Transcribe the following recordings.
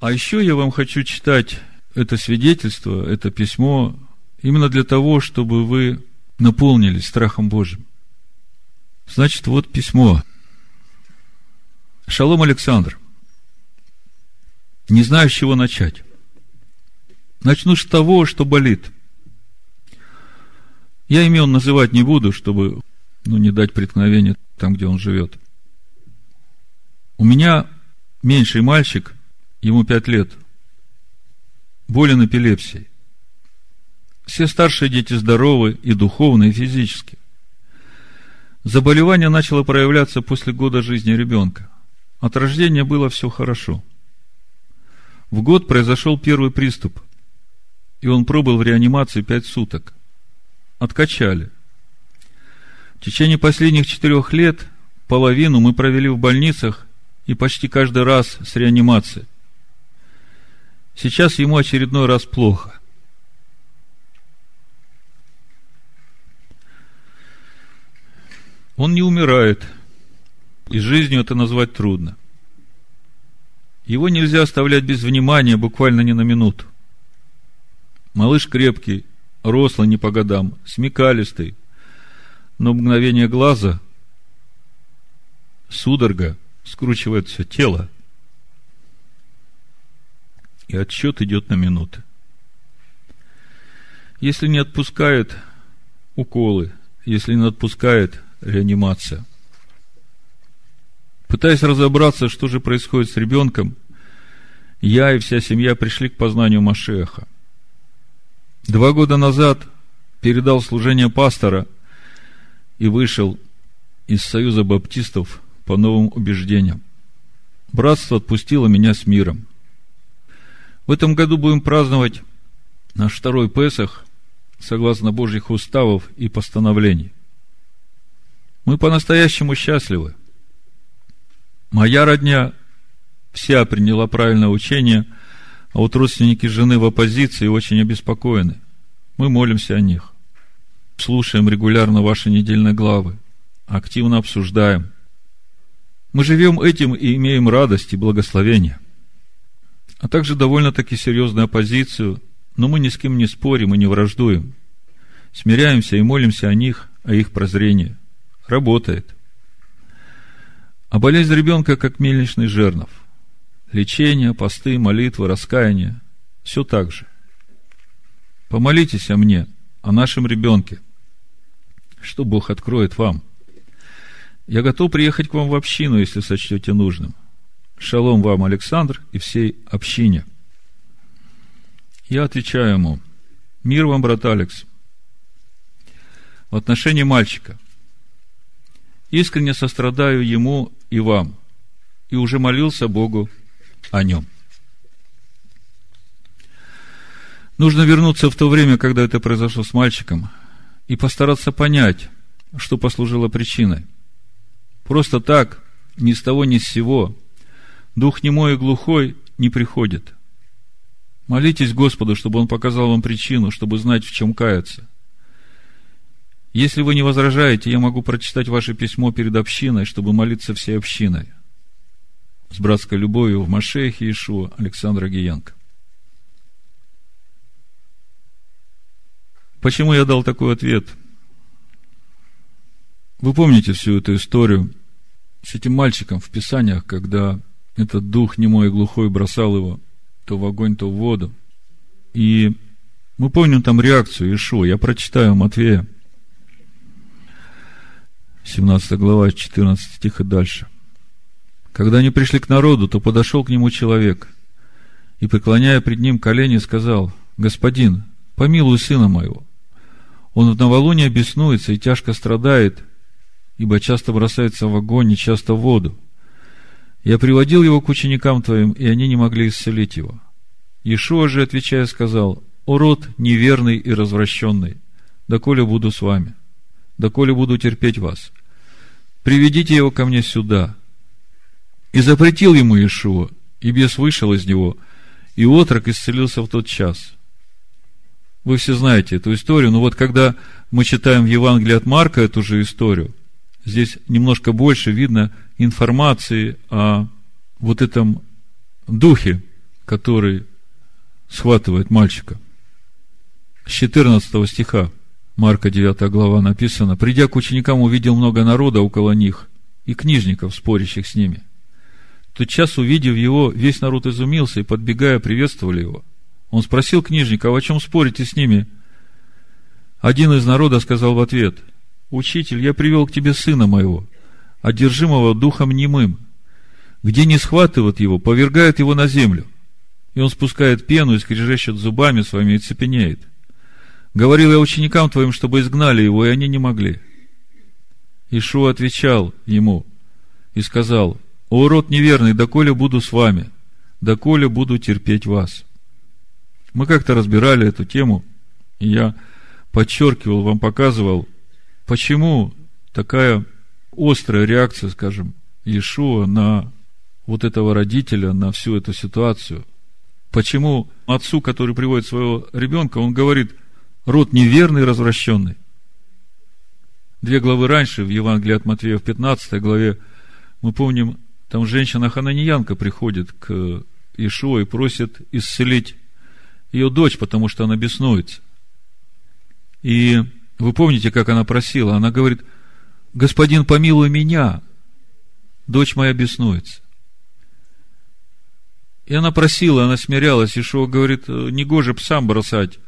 А еще я вам хочу читать это свидетельство, это письмо, именно для того, чтобы вы наполнились страхом Божьим. Значит, вот письмо. Шалом, Александр. Не знаю, с чего начать. Начну с того, что болит. Я имен называть не буду, чтобы ну, не дать преткновения там, где он живет. У меня меньший мальчик, ему пять лет, болен эпилепсией. Все старшие дети здоровы и духовно, и физически. Заболевание начало проявляться после года жизни ребенка. От рождения было все хорошо. В год произошел первый приступ, и он пробыл в реанимации пять суток. Откачали. В течение последних четырех лет половину мы провели в больницах и почти каждый раз с реанимацией. Сейчас ему очередной раз плохо. Он не умирает, и жизнью это назвать трудно. Его нельзя оставлять без внимания буквально ни на минуту. Малыш крепкий, рослый не по годам, смекалистый, но мгновение глаза, судорога, скручивает все тело, и отсчет идет на минуты. Если не отпускает уколы, если не отпускает реанимация. Пытаясь разобраться, что же происходит с ребенком, я и вся семья пришли к познанию Машеха. Два года назад передал служение пастора и вышел из Союза Баптистов по новым убеждениям. Братство отпустило меня с миром. В этом году будем праздновать наш второй Песах согласно Божьих уставов и постановлений. Мы по-настоящему счастливы. Моя родня вся приняла правильное учение, а вот родственники жены в оппозиции очень обеспокоены. Мы молимся о них. Слушаем регулярно ваши недельные главы. Активно обсуждаем. Мы живем этим и имеем радость и благословение. А также довольно-таки серьезную оппозицию, но мы ни с кем не спорим и не враждуем. Смиряемся и молимся о них, о их прозрении – работает. А болезнь ребенка, как мельничный жернов. Лечение, посты, молитвы, раскаяние. Все так же. Помолитесь о мне, о нашем ребенке, что Бог откроет вам. Я готов приехать к вам в общину, если сочтете нужным. Шалом вам, Александр, и всей общине. Я отвечаю ему, мир вам, брат Алекс. В отношении мальчика искренне сострадаю ему и вам, и уже молился Богу о нем. Нужно вернуться в то время, когда это произошло с мальчиком, и постараться понять, что послужило причиной. Просто так, ни с того, ни с сего, дух немой и глухой не приходит. Молитесь Господу, чтобы Он показал вам причину, чтобы знать, в чем каяться. Если вы не возражаете, я могу прочитать ваше письмо перед общиной, чтобы молиться всей общиной. С братской любовью в Машехе Ишуа Александра Гиенко. Почему я дал такой ответ? Вы помните всю эту историю с этим мальчиком в Писаниях, когда этот дух немой и глухой бросал его то в огонь, то в воду. И мы помним там реакцию Ишуа. Я прочитаю Матвея 17 глава, 14 стих и дальше. Когда они пришли к народу, то подошел к нему человек и, преклоняя пред ним колени, сказал, «Господин, помилуй сына моего. Он в новолуние беснуется и тяжко страдает, ибо часто бросается в огонь и часто в воду. Я приводил его к ученикам твоим, и они не могли исцелить его». Иешуа же, отвечая, сказал, «О род неверный и развращенный, доколе буду с вами» доколе буду терпеть вас. Приведите его ко мне сюда. И запретил ему Иешуа, и бес вышел из него, и отрок исцелился в тот час. Вы все знаете эту историю, но вот когда мы читаем в Евангелии от Марка эту же историю, здесь немножко больше видно информации о вот этом духе, который схватывает мальчика. С 14 стиха Марка 9 глава написано, «Придя к ученикам, увидел много народа около них и книжников, спорящих с ними. Тот час, увидев его, весь народ изумился и, подбегая, приветствовали его. Он спросил книжника, «А о чем спорите с ними? Один из народа сказал в ответ, «Учитель, я привел к тебе сына моего, одержимого духом немым. Где не схватывают его, повергает его на землю. И он спускает пену и скрежещет зубами своими и цепенеет. Говорил я ученикам твоим, чтобы изгнали его, и они не могли. Ишуа отвечал ему и сказал, «О, род неверный, доколе буду с вами, доколе буду терпеть вас». Мы как-то разбирали эту тему, и я подчеркивал, вам показывал, почему такая острая реакция, скажем, Иешуа на вот этого родителя, на всю эту ситуацию. Почему отцу, который приводит своего ребенка, он говорит – род неверный, развращенный. Две главы раньше, в Евангелии от Матвея, в 15 главе, мы помним, там женщина-хананьянка приходит к Ишуа и просит исцелить ее дочь, потому что она беснуется. И вы помните, как она просила? Она говорит, господин, помилуй меня, дочь моя беснуется. И она просила, она смирялась. Ишуа говорит, негоже псам бросать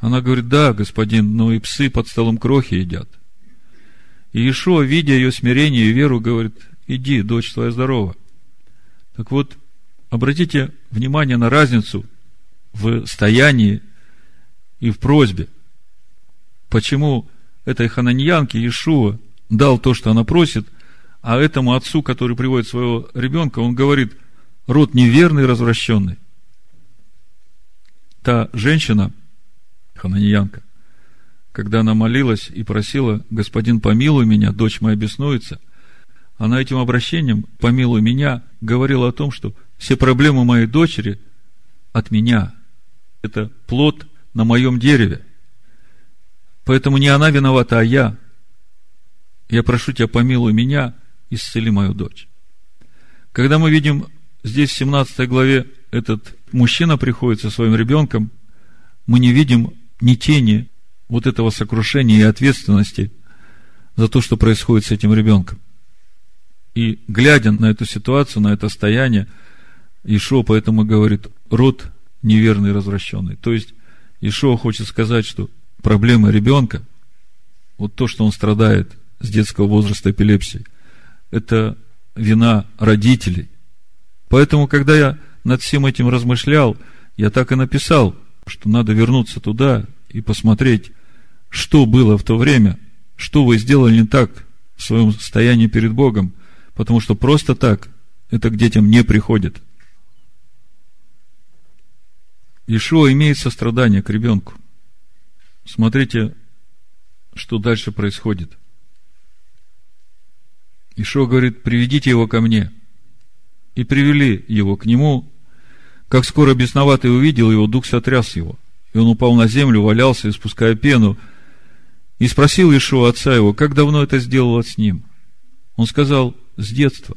она говорит, да, господин, но и псы под столом крохи едят. И Ишуа, видя ее смирение и веру, говорит, иди, дочь твоя здорова. Так вот, обратите внимание на разницу в стоянии и в просьбе. Почему этой хананьянке Иешуа дал то, что она просит, а этому отцу, который приводит своего ребенка, он говорит, род неверный, развращенный. Та женщина, хананьянка, когда она молилась и просила, «Господин, помилуй меня, дочь моя беснуется», она этим обращением «помилуй меня» говорила о том, что все проблемы моей дочери от меня. Это плод на моем дереве. Поэтому не она виновата, а я. Я прошу тебя, помилуй меня, исцели мою дочь. Когда мы видим здесь в 17 главе этот мужчина приходит со своим ребенком, мы не видим ни тени вот этого сокрушения и ответственности за то, что происходит с этим ребенком. И глядя на эту ситуацию, на это состояние, Ишо поэтому говорит, род неверный, развращенный. То есть, Ишо хочет сказать, что проблема ребенка, вот то, что он страдает с детского возраста эпилепсии, это вина родителей. Поэтому, когда я над всем этим размышлял, я так и написал – что надо вернуться туда и посмотреть, что было в то время, что вы сделали не так в своем состоянии перед Богом, потому что просто так это к детям не приходит. Ишуа имеет сострадание к ребенку. Смотрите, что дальше происходит. Ишуа говорит, приведите его ко мне. И привели его к нему, как скоро бесноватый увидел его, дух сотряс его. И он упал на землю, валялся, испуская пену. И спросил Ишуа отца его, как давно это сделала с ним? Он сказал, с детства.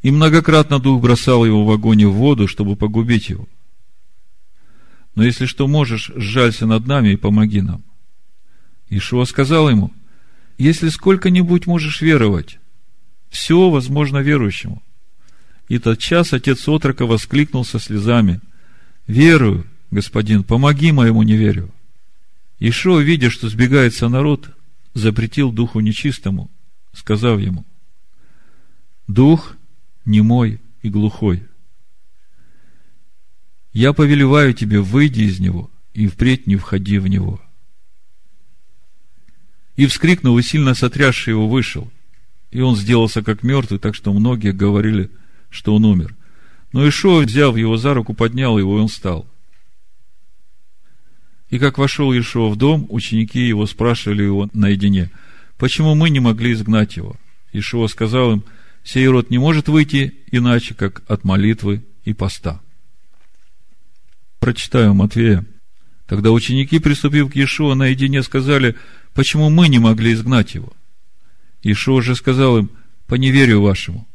И многократно дух бросал его в огонь и в воду, чтобы погубить его. Но если что можешь, сжалься над нами и помоги нам. Ишуа сказал ему, если сколько-нибудь можешь веровать, все возможно верующему. И тот час отец отрока воскликнул со слезами. «Верую, господин, помоги моему неверию». Ишо, видя, что сбегается народ, запретил духу нечистому, сказав ему, «Дух немой и глухой. Я повелеваю тебе, выйди из него, и впредь не входи в него». И, вскрикнул, и сильно сотрясший его, вышел. И он сделался как мертвый, так что многие говорили – что он умер. Но Ишуа, взяв его за руку, поднял его, и он встал. И как вошел Ишуа в дом, ученики его спрашивали его наедине, почему мы не могли изгнать его? Ишуа сказал им, сей род не может выйти иначе, как от молитвы и поста. Прочитаю Матвея. Тогда ученики, приступив к Иешуа наедине, сказали, почему мы не могли изгнать его? Иешуа же сказал им, по неверию вашему.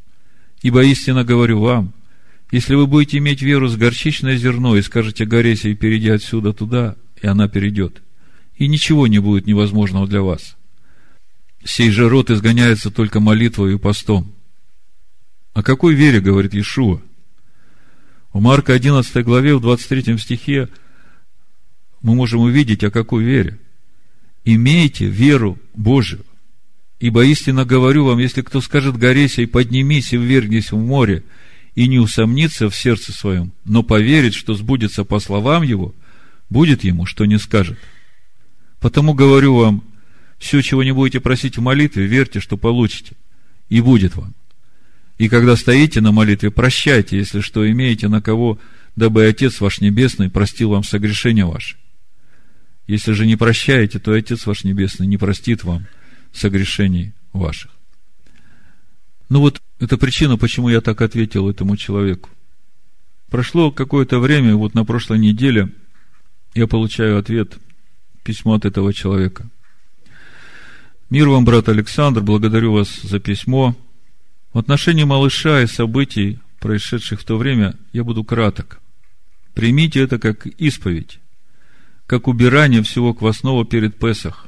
Ибо истинно говорю вам, Если вы будете иметь веру с горчичное зерно и скажете горе сей, перейди отсюда туда, и она перейдет. И ничего не будет невозможного для вас. Сей же род изгоняется только молитвой и постом. О какой вере, говорит Иешуа? В Марка 11 главе, в 23 стихе мы можем увидеть, о какой вере. Имейте веру Божию. Ибо истинно говорю вам, если кто скажет горе сей, поднимись и ввергнись в море, и не усомнится в сердце своем, но поверит, что сбудется по словам его, будет ему, что не скажет. Потому говорю вам, все, чего не будете просить в молитве, верьте, что получите, и будет вам. И когда стоите на молитве, прощайте, если что имеете на кого, дабы Отец ваш Небесный простил вам согрешения ваши. Если же не прощаете, то Отец ваш Небесный не простит вам согрешений ваших. Ну вот, это причина, почему я так ответил этому человеку. Прошло какое-то время, вот на прошлой неделе я получаю ответ, письмо от этого человека. Мир вам, брат Александр, благодарю вас за письмо. В отношении малыша и событий, происшедших в то время, я буду краток. Примите это как исповедь, как убирание всего квасного перед Песах,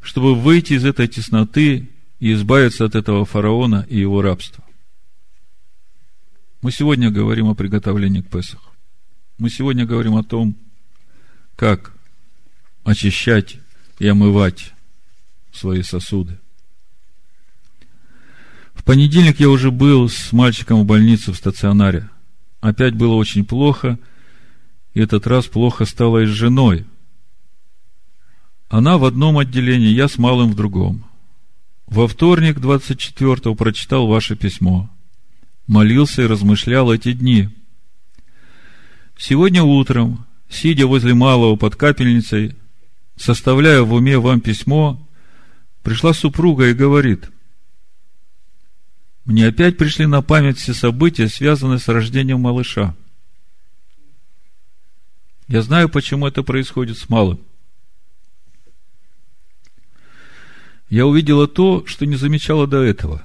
чтобы выйти из этой тесноты и избавиться от этого фараона и его рабства. Мы сегодня говорим о приготовлении к Песаху. Мы сегодня говорим о том, как очищать и омывать свои сосуды. В понедельник я уже был с мальчиком в больнице в стационаре. Опять было очень плохо, этот раз плохо стало и с женой. Она в одном отделении, я с малым в другом. Во вторник, 24-го, прочитал ваше письмо. Молился и размышлял эти дни. Сегодня утром, сидя возле малого под капельницей, составляя в уме вам письмо, пришла супруга и говорит, мне опять пришли на память все события, связанные с рождением малыша. Я знаю, почему это происходит с малым. я увидела то, что не замечала до этого.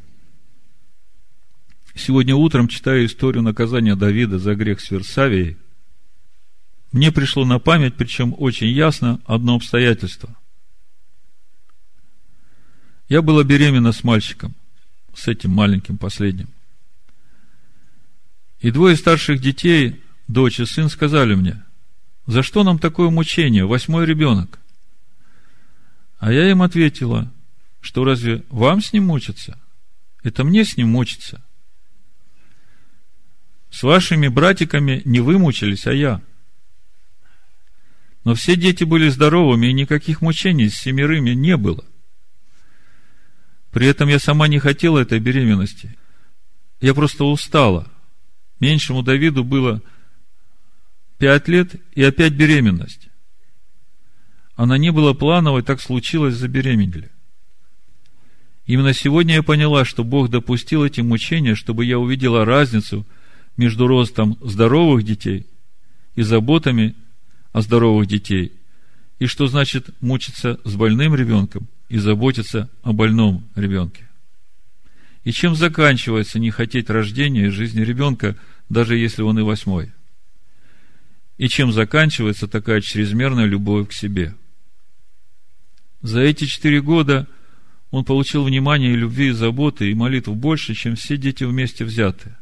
Сегодня утром, читая историю наказания Давида за грех с Версавией, мне пришло на память, причем очень ясно, одно обстоятельство. Я была беременна с мальчиком, с этим маленьким последним. И двое старших детей, дочь и сын, сказали мне, за что нам такое мучение, восьмой ребенок? А я им ответила, что разве вам с ним мучиться? Это мне с ним мучиться. С вашими братиками не вы мучились, а я. Но все дети были здоровыми, и никаких мучений с семерыми не было. При этом я сама не хотела этой беременности. Я просто устала. Меньшему Давиду было пять лет и опять беременность. Она не была плановой, так случилось, забеременели. Именно сегодня я поняла, что Бог допустил эти мучения, чтобы я увидела разницу между ростом здоровых детей и заботами о здоровых детей, и что значит мучиться с больным ребенком и заботиться о больном ребенке. И чем заканчивается не хотеть рождения и жизни ребенка, даже если он и восьмой? И чем заканчивается такая чрезмерная любовь к себе? За эти четыре года – он получил внимание и любви, и заботы, и молитв больше, чем все дети вместе взятые.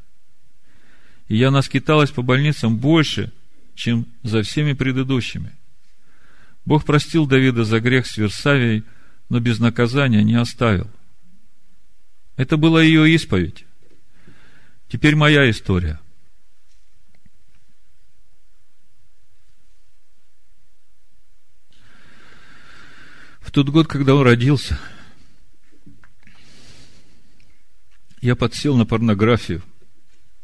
И я наскиталась по больницам больше, чем за всеми предыдущими. Бог простил Давида за грех с Версавией, но без наказания не оставил. Это была ее исповедь. Теперь моя история. Тот год, когда он родился – я подсел на порнографию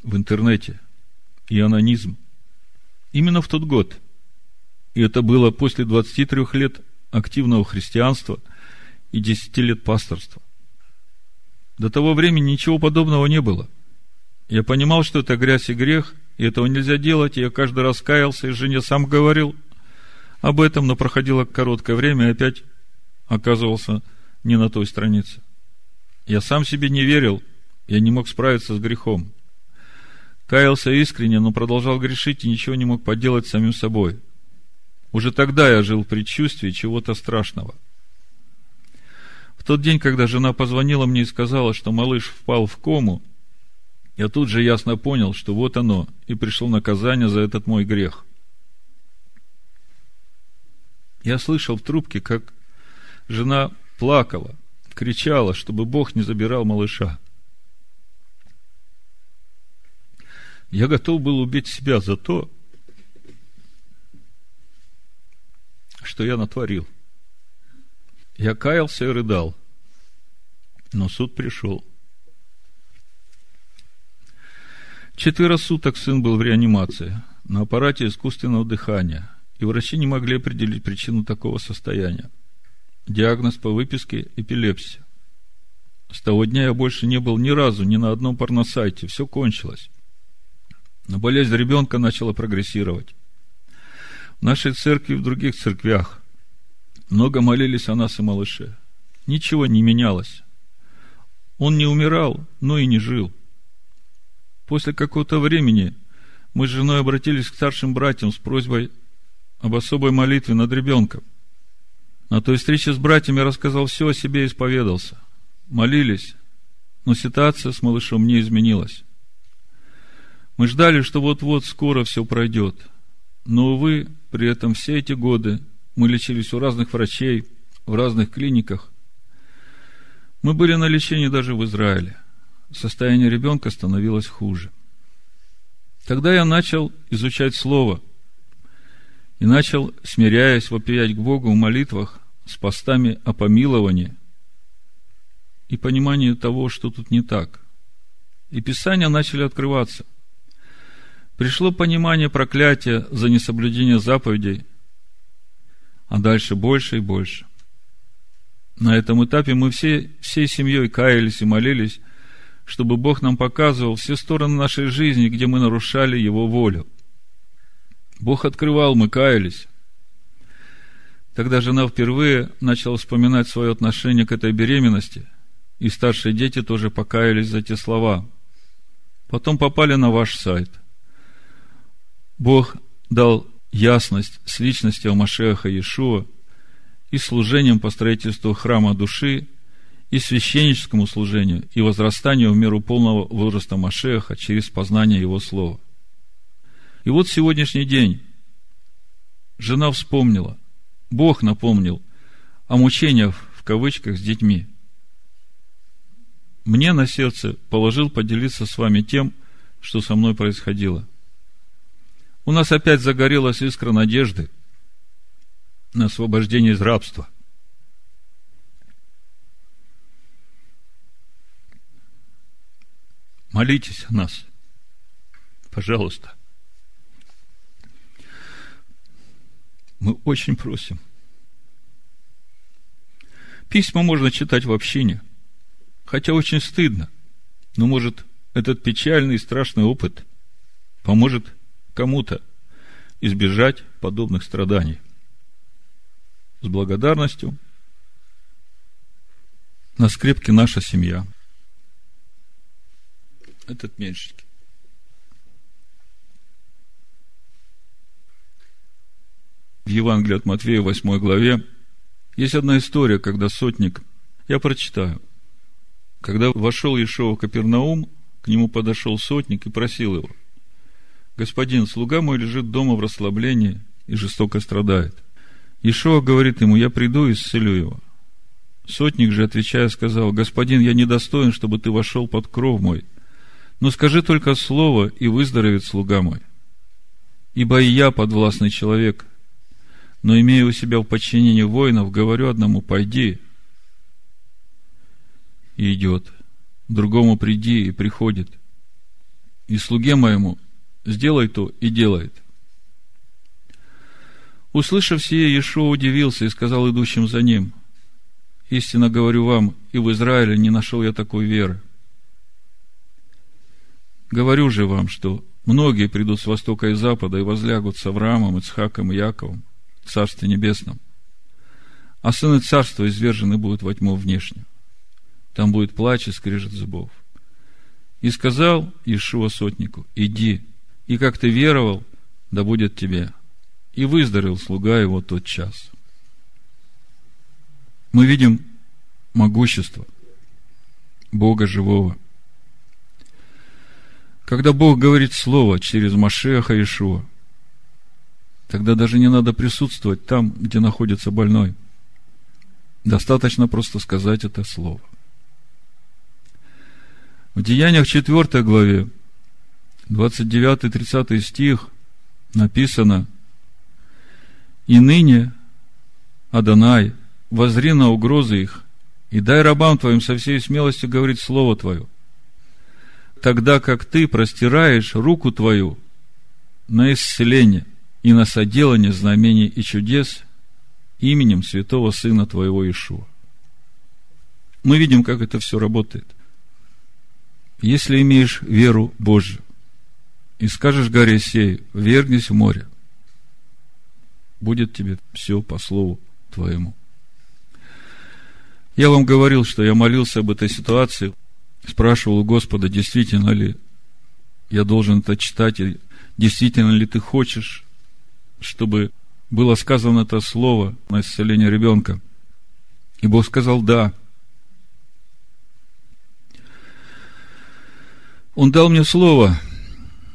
в интернете и анонизм. Именно в тот год. И это было после 23 лет активного христианства и 10 лет пасторства. До того времени ничего подобного не было. Я понимал, что это грязь и грех, и этого нельзя делать, и я каждый раз каялся, и жене сам говорил об этом, но проходило короткое время, и опять оказывался не на той странице. Я сам себе не верил, я не мог справиться с грехом. Каялся искренне, но продолжал грешить и ничего не мог поделать самим собой. Уже тогда я жил в предчувствии чего-то страшного. В тот день, когда жена позвонила мне и сказала, что малыш впал в кому, я тут же ясно понял, что вот оно, и пришло наказание за этот мой грех. Я слышал в трубке, как жена плакала, кричала, чтобы Бог не забирал малыша. Я готов был убить себя за то, что я натворил. Я каялся и рыдал. Но суд пришел. Четверо суток сын был в реанимации, на аппарате искусственного дыхания, и врачи не могли определить причину такого состояния. Диагноз по выписке – эпилепсия. С того дня я больше не был ни разу ни на одном порносайте, все кончилось. Но болезнь ребенка начала прогрессировать. В нашей церкви и в других церквях много молились о нас и малыше. Ничего не менялось. Он не умирал, но и не жил. После какого-то времени мы с женой обратились к старшим братьям с просьбой об особой молитве над ребенком. На той встрече с братьями рассказал все о себе исповедался. Молились, но ситуация с малышом не изменилась. Мы ждали, что вот-вот скоро все пройдет. Но, увы, при этом все эти годы мы лечились у разных врачей, в разных клиниках. Мы были на лечении даже в Израиле. Состояние ребенка становилось хуже. Тогда я начал изучать Слово и начал, смиряясь, вопиять к Богу в молитвах с постами о помиловании и понимании того, что тут не так. И Писания начали открываться – Пришло понимание проклятия за несоблюдение заповедей, а дальше больше и больше. На этом этапе мы все, всей семьей каялись и молились, чтобы Бог нам показывал все стороны нашей жизни, где мы нарушали Его волю. Бог открывал, мы каялись. Тогда жена впервые начала вспоминать свое отношение к этой беременности, и старшие дети тоже покаялись за те слова. Потом попали на ваш сайт. Бог дал ясность с личностью Машеха Иешуа и служением по строительству храма души, и священническому служению, и возрастанию в меру полного возраста Машеха через познание Его Слова. И вот сегодняшний день жена вспомнила, Бог напомнил о мучениях в кавычках с детьми. Мне на сердце положил поделиться с вами тем, что со мной происходило у нас опять загорелась искра надежды на освобождение из рабства. Молитесь о нас. Пожалуйста. Мы очень просим. Письма можно читать в общине, хотя очень стыдно. Но, может, этот печальный и страшный опыт поможет кому-то избежать подобных страданий. С благодарностью на скрепке наша семья. Этот меньшенький. Евангелии от Матфея, 8 главе, есть одна история, когда сотник, я прочитаю, когда вошел Ешова в Капернаум, к нему подошел сотник и просил его, господин, слуга мой лежит дома в расслаблении и жестоко страдает. Ишуа говорит ему, я приду и исцелю его. Сотник же, отвечая, сказал, господин, я недостоин, чтобы ты вошел под кров мой, но скажи только слово, и выздоровеет слуга мой. Ибо и я подвластный человек, но имея у себя в подчинении воинов, говорю одному, пойди, и идет, другому приди, и приходит, и слуге моему сделай то и делает. Услышав сие, Иешуа удивился и сказал идущим за ним, «Истинно говорю вам, и в Израиле не нашел я такой веры. Говорю же вам, что многие придут с востока и запада и возлягут с Авраамом, Ицхаком и Яковом в Царстве Небесном, а сыны Царства извержены будут во тьму внешнюю. Там будет плач и скрежет зубов. И сказал Ишуа сотнику, иди, и как ты веровал, да будет тебе. И выздоровел слуга его тот час. Мы видим могущество Бога живого. Когда Бог говорит Слово через Машеха Ишуа, тогда даже не надо присутствовать там, где находится больной. Достаточно просто сказать это Слово. В Деяниях 4 главе, 29-30 стих написано, «И ныне, Адонай, возри на угрозы их, и дай рабам твоим со всей смелостью говорить Слово Твое, тогда как ты простираешь руку Твою на исцеление и на соделание знамений и чудес именем святого Сына Твоего Ишуа. Мы видим, как это все работает – если имеешь веру Божью, и скажешь горе сей, вергнись в море, будет тебе все по слову твоему. Я вам говорил, что я молился об этой ситуации, спрашивал у Господа, действительно ли я должен это читать, и действительно ли ты хочешь, чтобы было сказано это слово на исцеление ребенка. И Бог сказал «да». Он дал мне слово,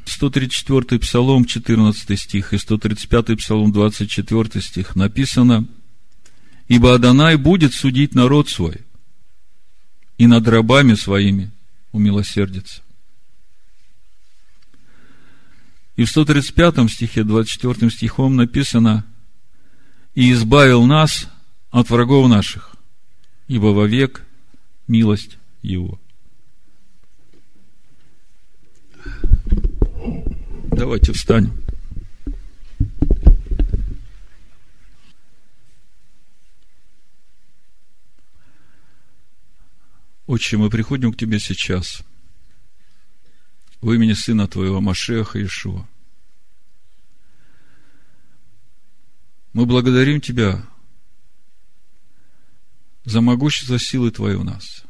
134 Псалом, 14 стих, и 135 Псалом, 24 стих, написано, «Ибо Адонай будет судить народ свой, и над рабами своими умилосердится». И в 135 стихе, 24 стихом написано, «И избавил нас от врагов наших, ибо вовек милость Его». Давайте встанем. Отче, мы приходим к Тебе сейчас в имени Сына Твоего Машеха Ишуа. Мы благодарим Тебя за могущество силы Твоей у нас,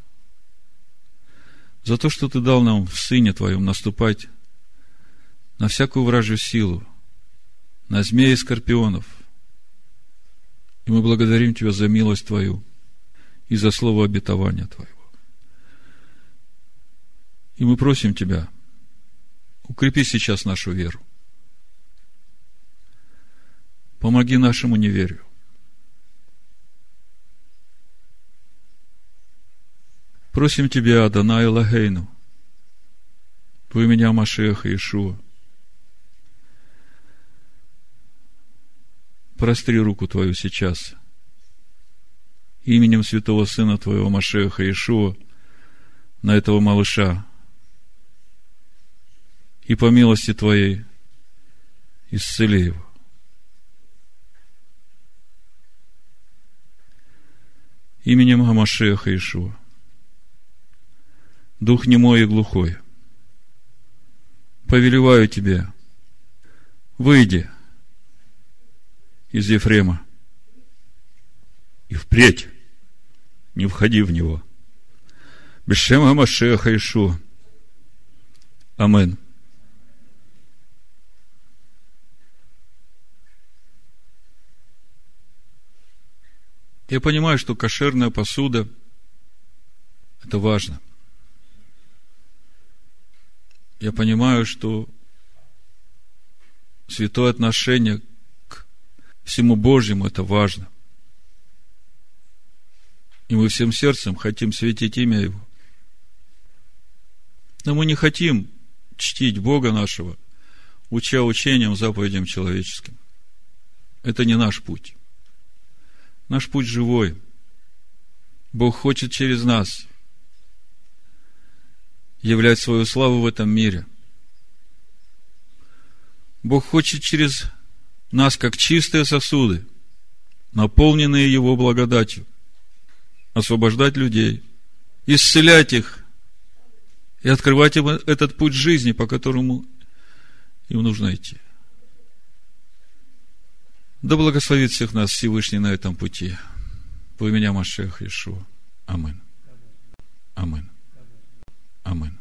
за то, что Ты дал нам в Сыне Твоем наступать на всякую вражью силу, на змеи и скорпионов. И мы благодарим Тебя за милость Твою и за слово обетования Твоего. И мы просим Тебя, укрепи сейчас нашу веру. Помоги нашему неверию. Просим Тебя, Адонай Лагейну, по имени Машеха Иешуа, простри руку твою сейчас. Именем святого Сына Твоего Машеха Иешуа на этого малыша. И по милости Твоей исцели его. Именем Амашеха Иешуа. Дух немой и глухой. Повелеваю тебе, выйди – из Ефрема. И впредь не входи в него. Бешема Машеха Ишу. Амен. Я понимаю, что кошерная посуда – это важно. Я понимаю, что святое отношение всему Божьему это важно. И мы всем сердцем хотим светить имя Его. Но мы не хотим чтить Бога нашего, уча учением, заповедям человеческим. Это не наш путь. Наш путь живой. Бог хочет через нас являть свою славу в этом мире. Бог хочет через нас как чистые сосуды, наполненные Его благодатью, освобождать людей, исцелять их и открывать им этот путь жизни, по которому им нужно идти. Да благословит всех нас Всевышний на этом пути. По имени Машех Ишуа. Амин. Амин. Амин.